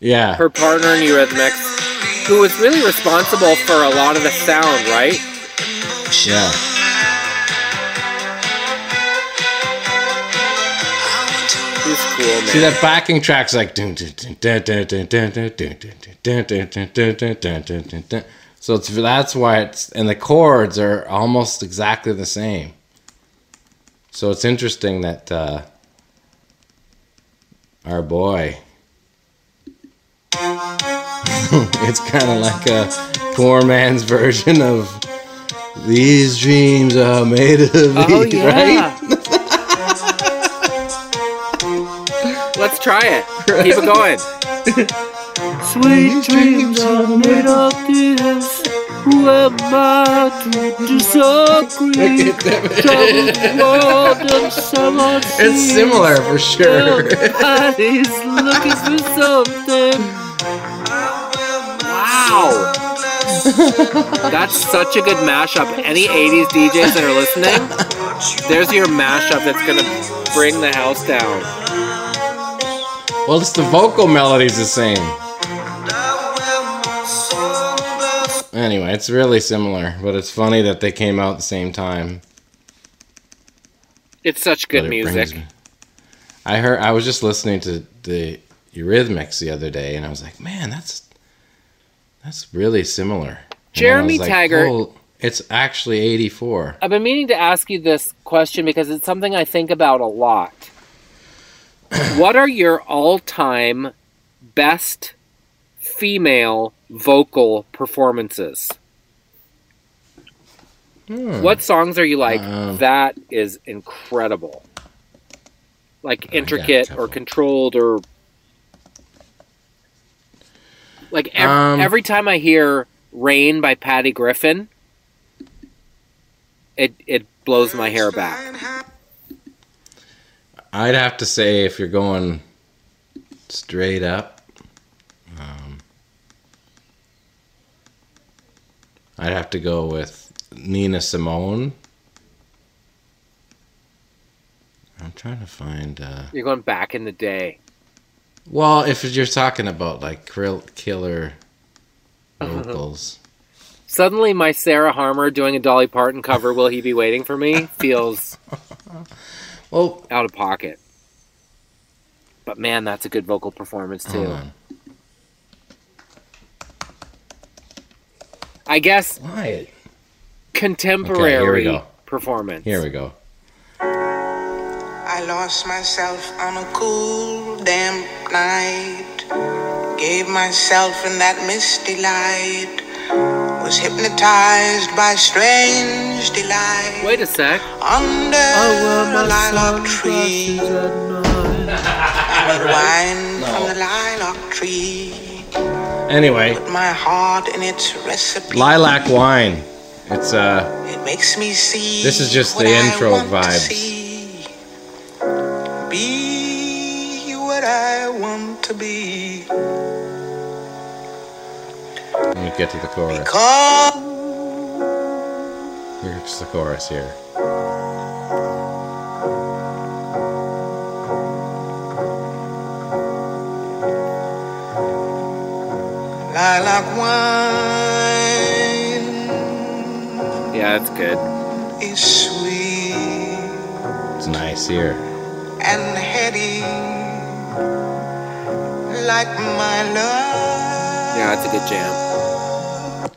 Yeah. her partner in Eurythmics, who was really responsible for a lot of the sound, right? Yeah. cool, man. See that backing track's like. So it's that's why it's and the chords are almost exactly the same. So it's interesting that uh, our boy. it's kind of like a poor man's version of these dreams are made of me, oh, yeah. right? Let's try it. Keep it going. Sweet dreams are made of this. Who am I to disagree? It's similar for sure. Everybody's looking for something. Wow. That's such a good mashup. Any 80s DJs that are listening, there's your mashup that's going to bring the house down. Well, it's the vocal melody's the same. Anyway, it's really similar, but it's funny that they came out at the same time. It's such good it music. I heard. I was just listening to the Eurythmics the other day, and I was like, "Man, that's that's really similar." And then I Jeremy was Taggart- "Oh, it's actually '84. I've been meaning to ask you this question because it's something I think about a lot. what are your all time best female vocal performances? Hmm. What songs are you like? Um, that is incredible. Like intricate or controlled or. Like ev- Um, every time I hear Rain by Patty Griffin, it, it blows my hair back. I'd have to say if you're going straight up, um, I'd have to go with Nina Simone. I'm trying to find. Uh, You're going back in the day. well, if you're talking about like killer vocals, Suddenly, my Sarah Harmer doing a Dolly Parton cover, Will He Be Waiting for Me, feels well, out of pocket. But man, that's a good vocal performance, too. on. I guess Why? contemporary Okay, here we go. performance. Here we go. I lost myself on a cool, damp night. Gave myself in that misty light. Was hypnotized by strange delight. Wait a sec. Under a lilac tree. I would wine from the lilac tree. Anyway, Put My heart in its recipe. lilac wine. It's uh. It makes me see. This is just the intro want to vibes. see. Be what I want to be. Let get to the chorus. Cause Here's the chorus here. lilac wine Yeah, that's good. is sweet It's nice here. and heady, like my love. Yeah, it's a good jam.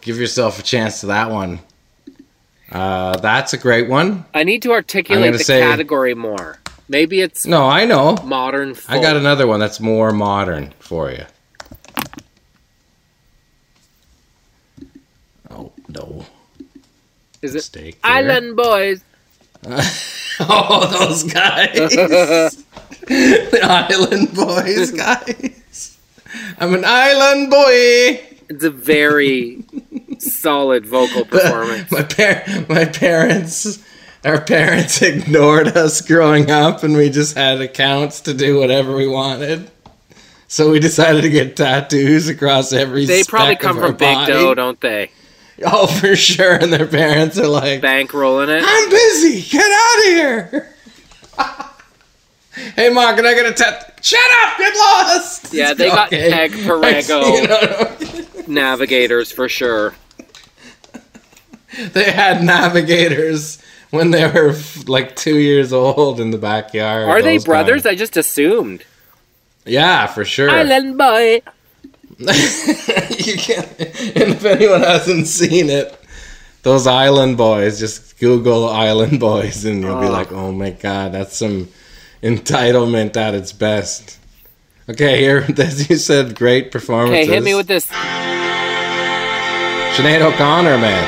Give yourself a chance to that one. Uh, that's a great one. I need to articulate the say- category more. Maybe it's No, I know. modern. I got another one that's more modern for you. Oh no, Is it mistake. there. Island Boys? oh, those guys, the Island Boys guys. I'm an Island boy. It's a very solid vocal performance. my par- my parents our parents ignored us growing up, and we just had accounts to do whatever we wanted. So we decided to get tattoos across every. They probably come from Big body. Dough, don't they? Oh, for sure. And their parents are like, Bankrolling it. I'm busy. Get out of here. hey, Ma, can I get a tat? Shut up. Get lost. Yeah, they got Peg Perego. You know, Navigators for sure. they had navigators when they were like two years old in the backyard. Are they brothers? kind I just assumed. Yeah, for sure. Island boy. you can't. And if anyone hasn't seen it, those Island Boys, just Google Island Boys, and you'll be Oh. like, "Oh my god, that's some entitlement at its best." Okay, here, as you said, great performance. Okay, hit me with this. Sinead O'Connor, man.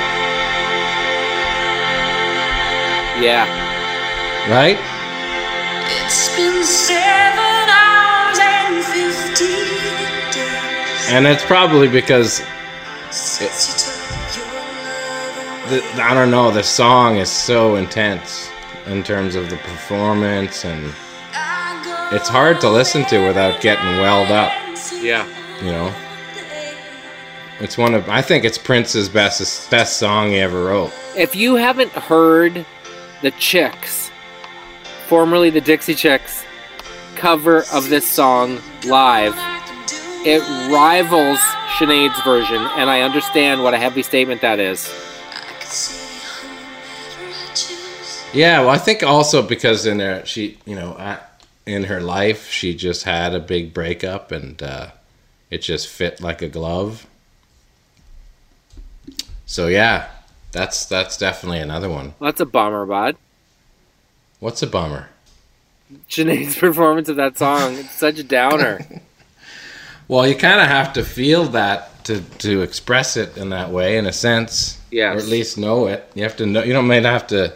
Yeah. Right? It's been seven hours and fifteen days And it's probably because since you took your love the, I don't know. The song is so intense in terms of the performance, and I go it's hard to listen to without getting welled up. Yeah. You know. It's one of I think it's Prince's best best song he ever wrote. If you haven't heard the Chicks, formerly the Dixie Chicks, cover of this song live, it rivals Sinead's version, and I understand what a heavy statement that is. Yeah, well, I think also because in there she you know at, in her life she just had a big breakup and uh, it just fit like a glove. So yeah, that's that's definitely another one. Well, that's a bummer, bud. What's a bummer? Sinead's performance of that song, it's such a downer. Well, you kind of have to feel that to to express it in that way, in a sense. Yes. Or at least know it. You have to know. You don't might have to.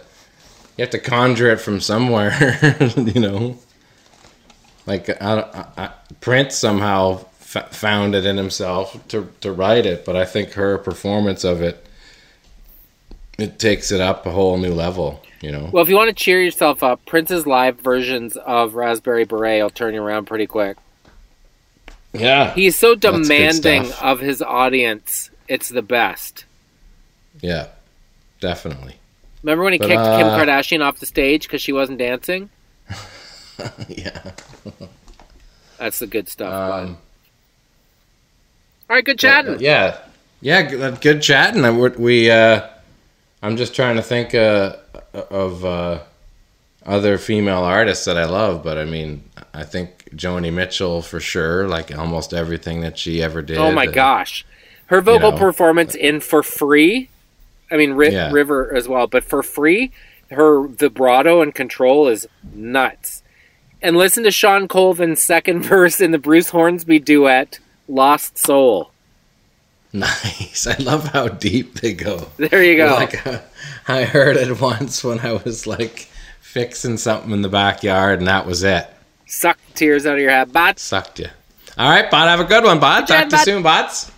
You have to conjure it from somewhere. you know. Like I, I, Prince somehow f- found it in himself to to write it, but I think her performance of it it takes it up a whole new level. You know. well, if you want to cheer yourself up, Prince's live versions of Raspberry Beret will turn you around pretty quick. yeah. He's so demanding of his audience. It's the best. Yeah. Definitely. Remember when he But, kicked Kim uh, Kardashian off the stage because she wasn't dancing? yeah. That's the good stuff. Um, All right, good chatting. Yeah, yeah, good, good chatting. I, we, we uh, I'm just trying to think uh, of uh, other female artists that I love, but I mean, I think Joni Mitchell for sure. Like almost everything that she ever did. Oh my and- gosh, her vocal know. performance in "For Free," I mean Ri- Yeah. River as well, but "For Free," her vibrato and control is nuts. And listen to Shawn Colvin's second verse in the Bruce Hornsby duet "Lost Soul." Nice. I love how deep they go. There you go. Like uh, I heard it once when I was like fixing something in the backyard, and that was it. Suck tears out of your head, but Sucked you. All right, bot. Have a good one, bot. Talk to you soon, bots.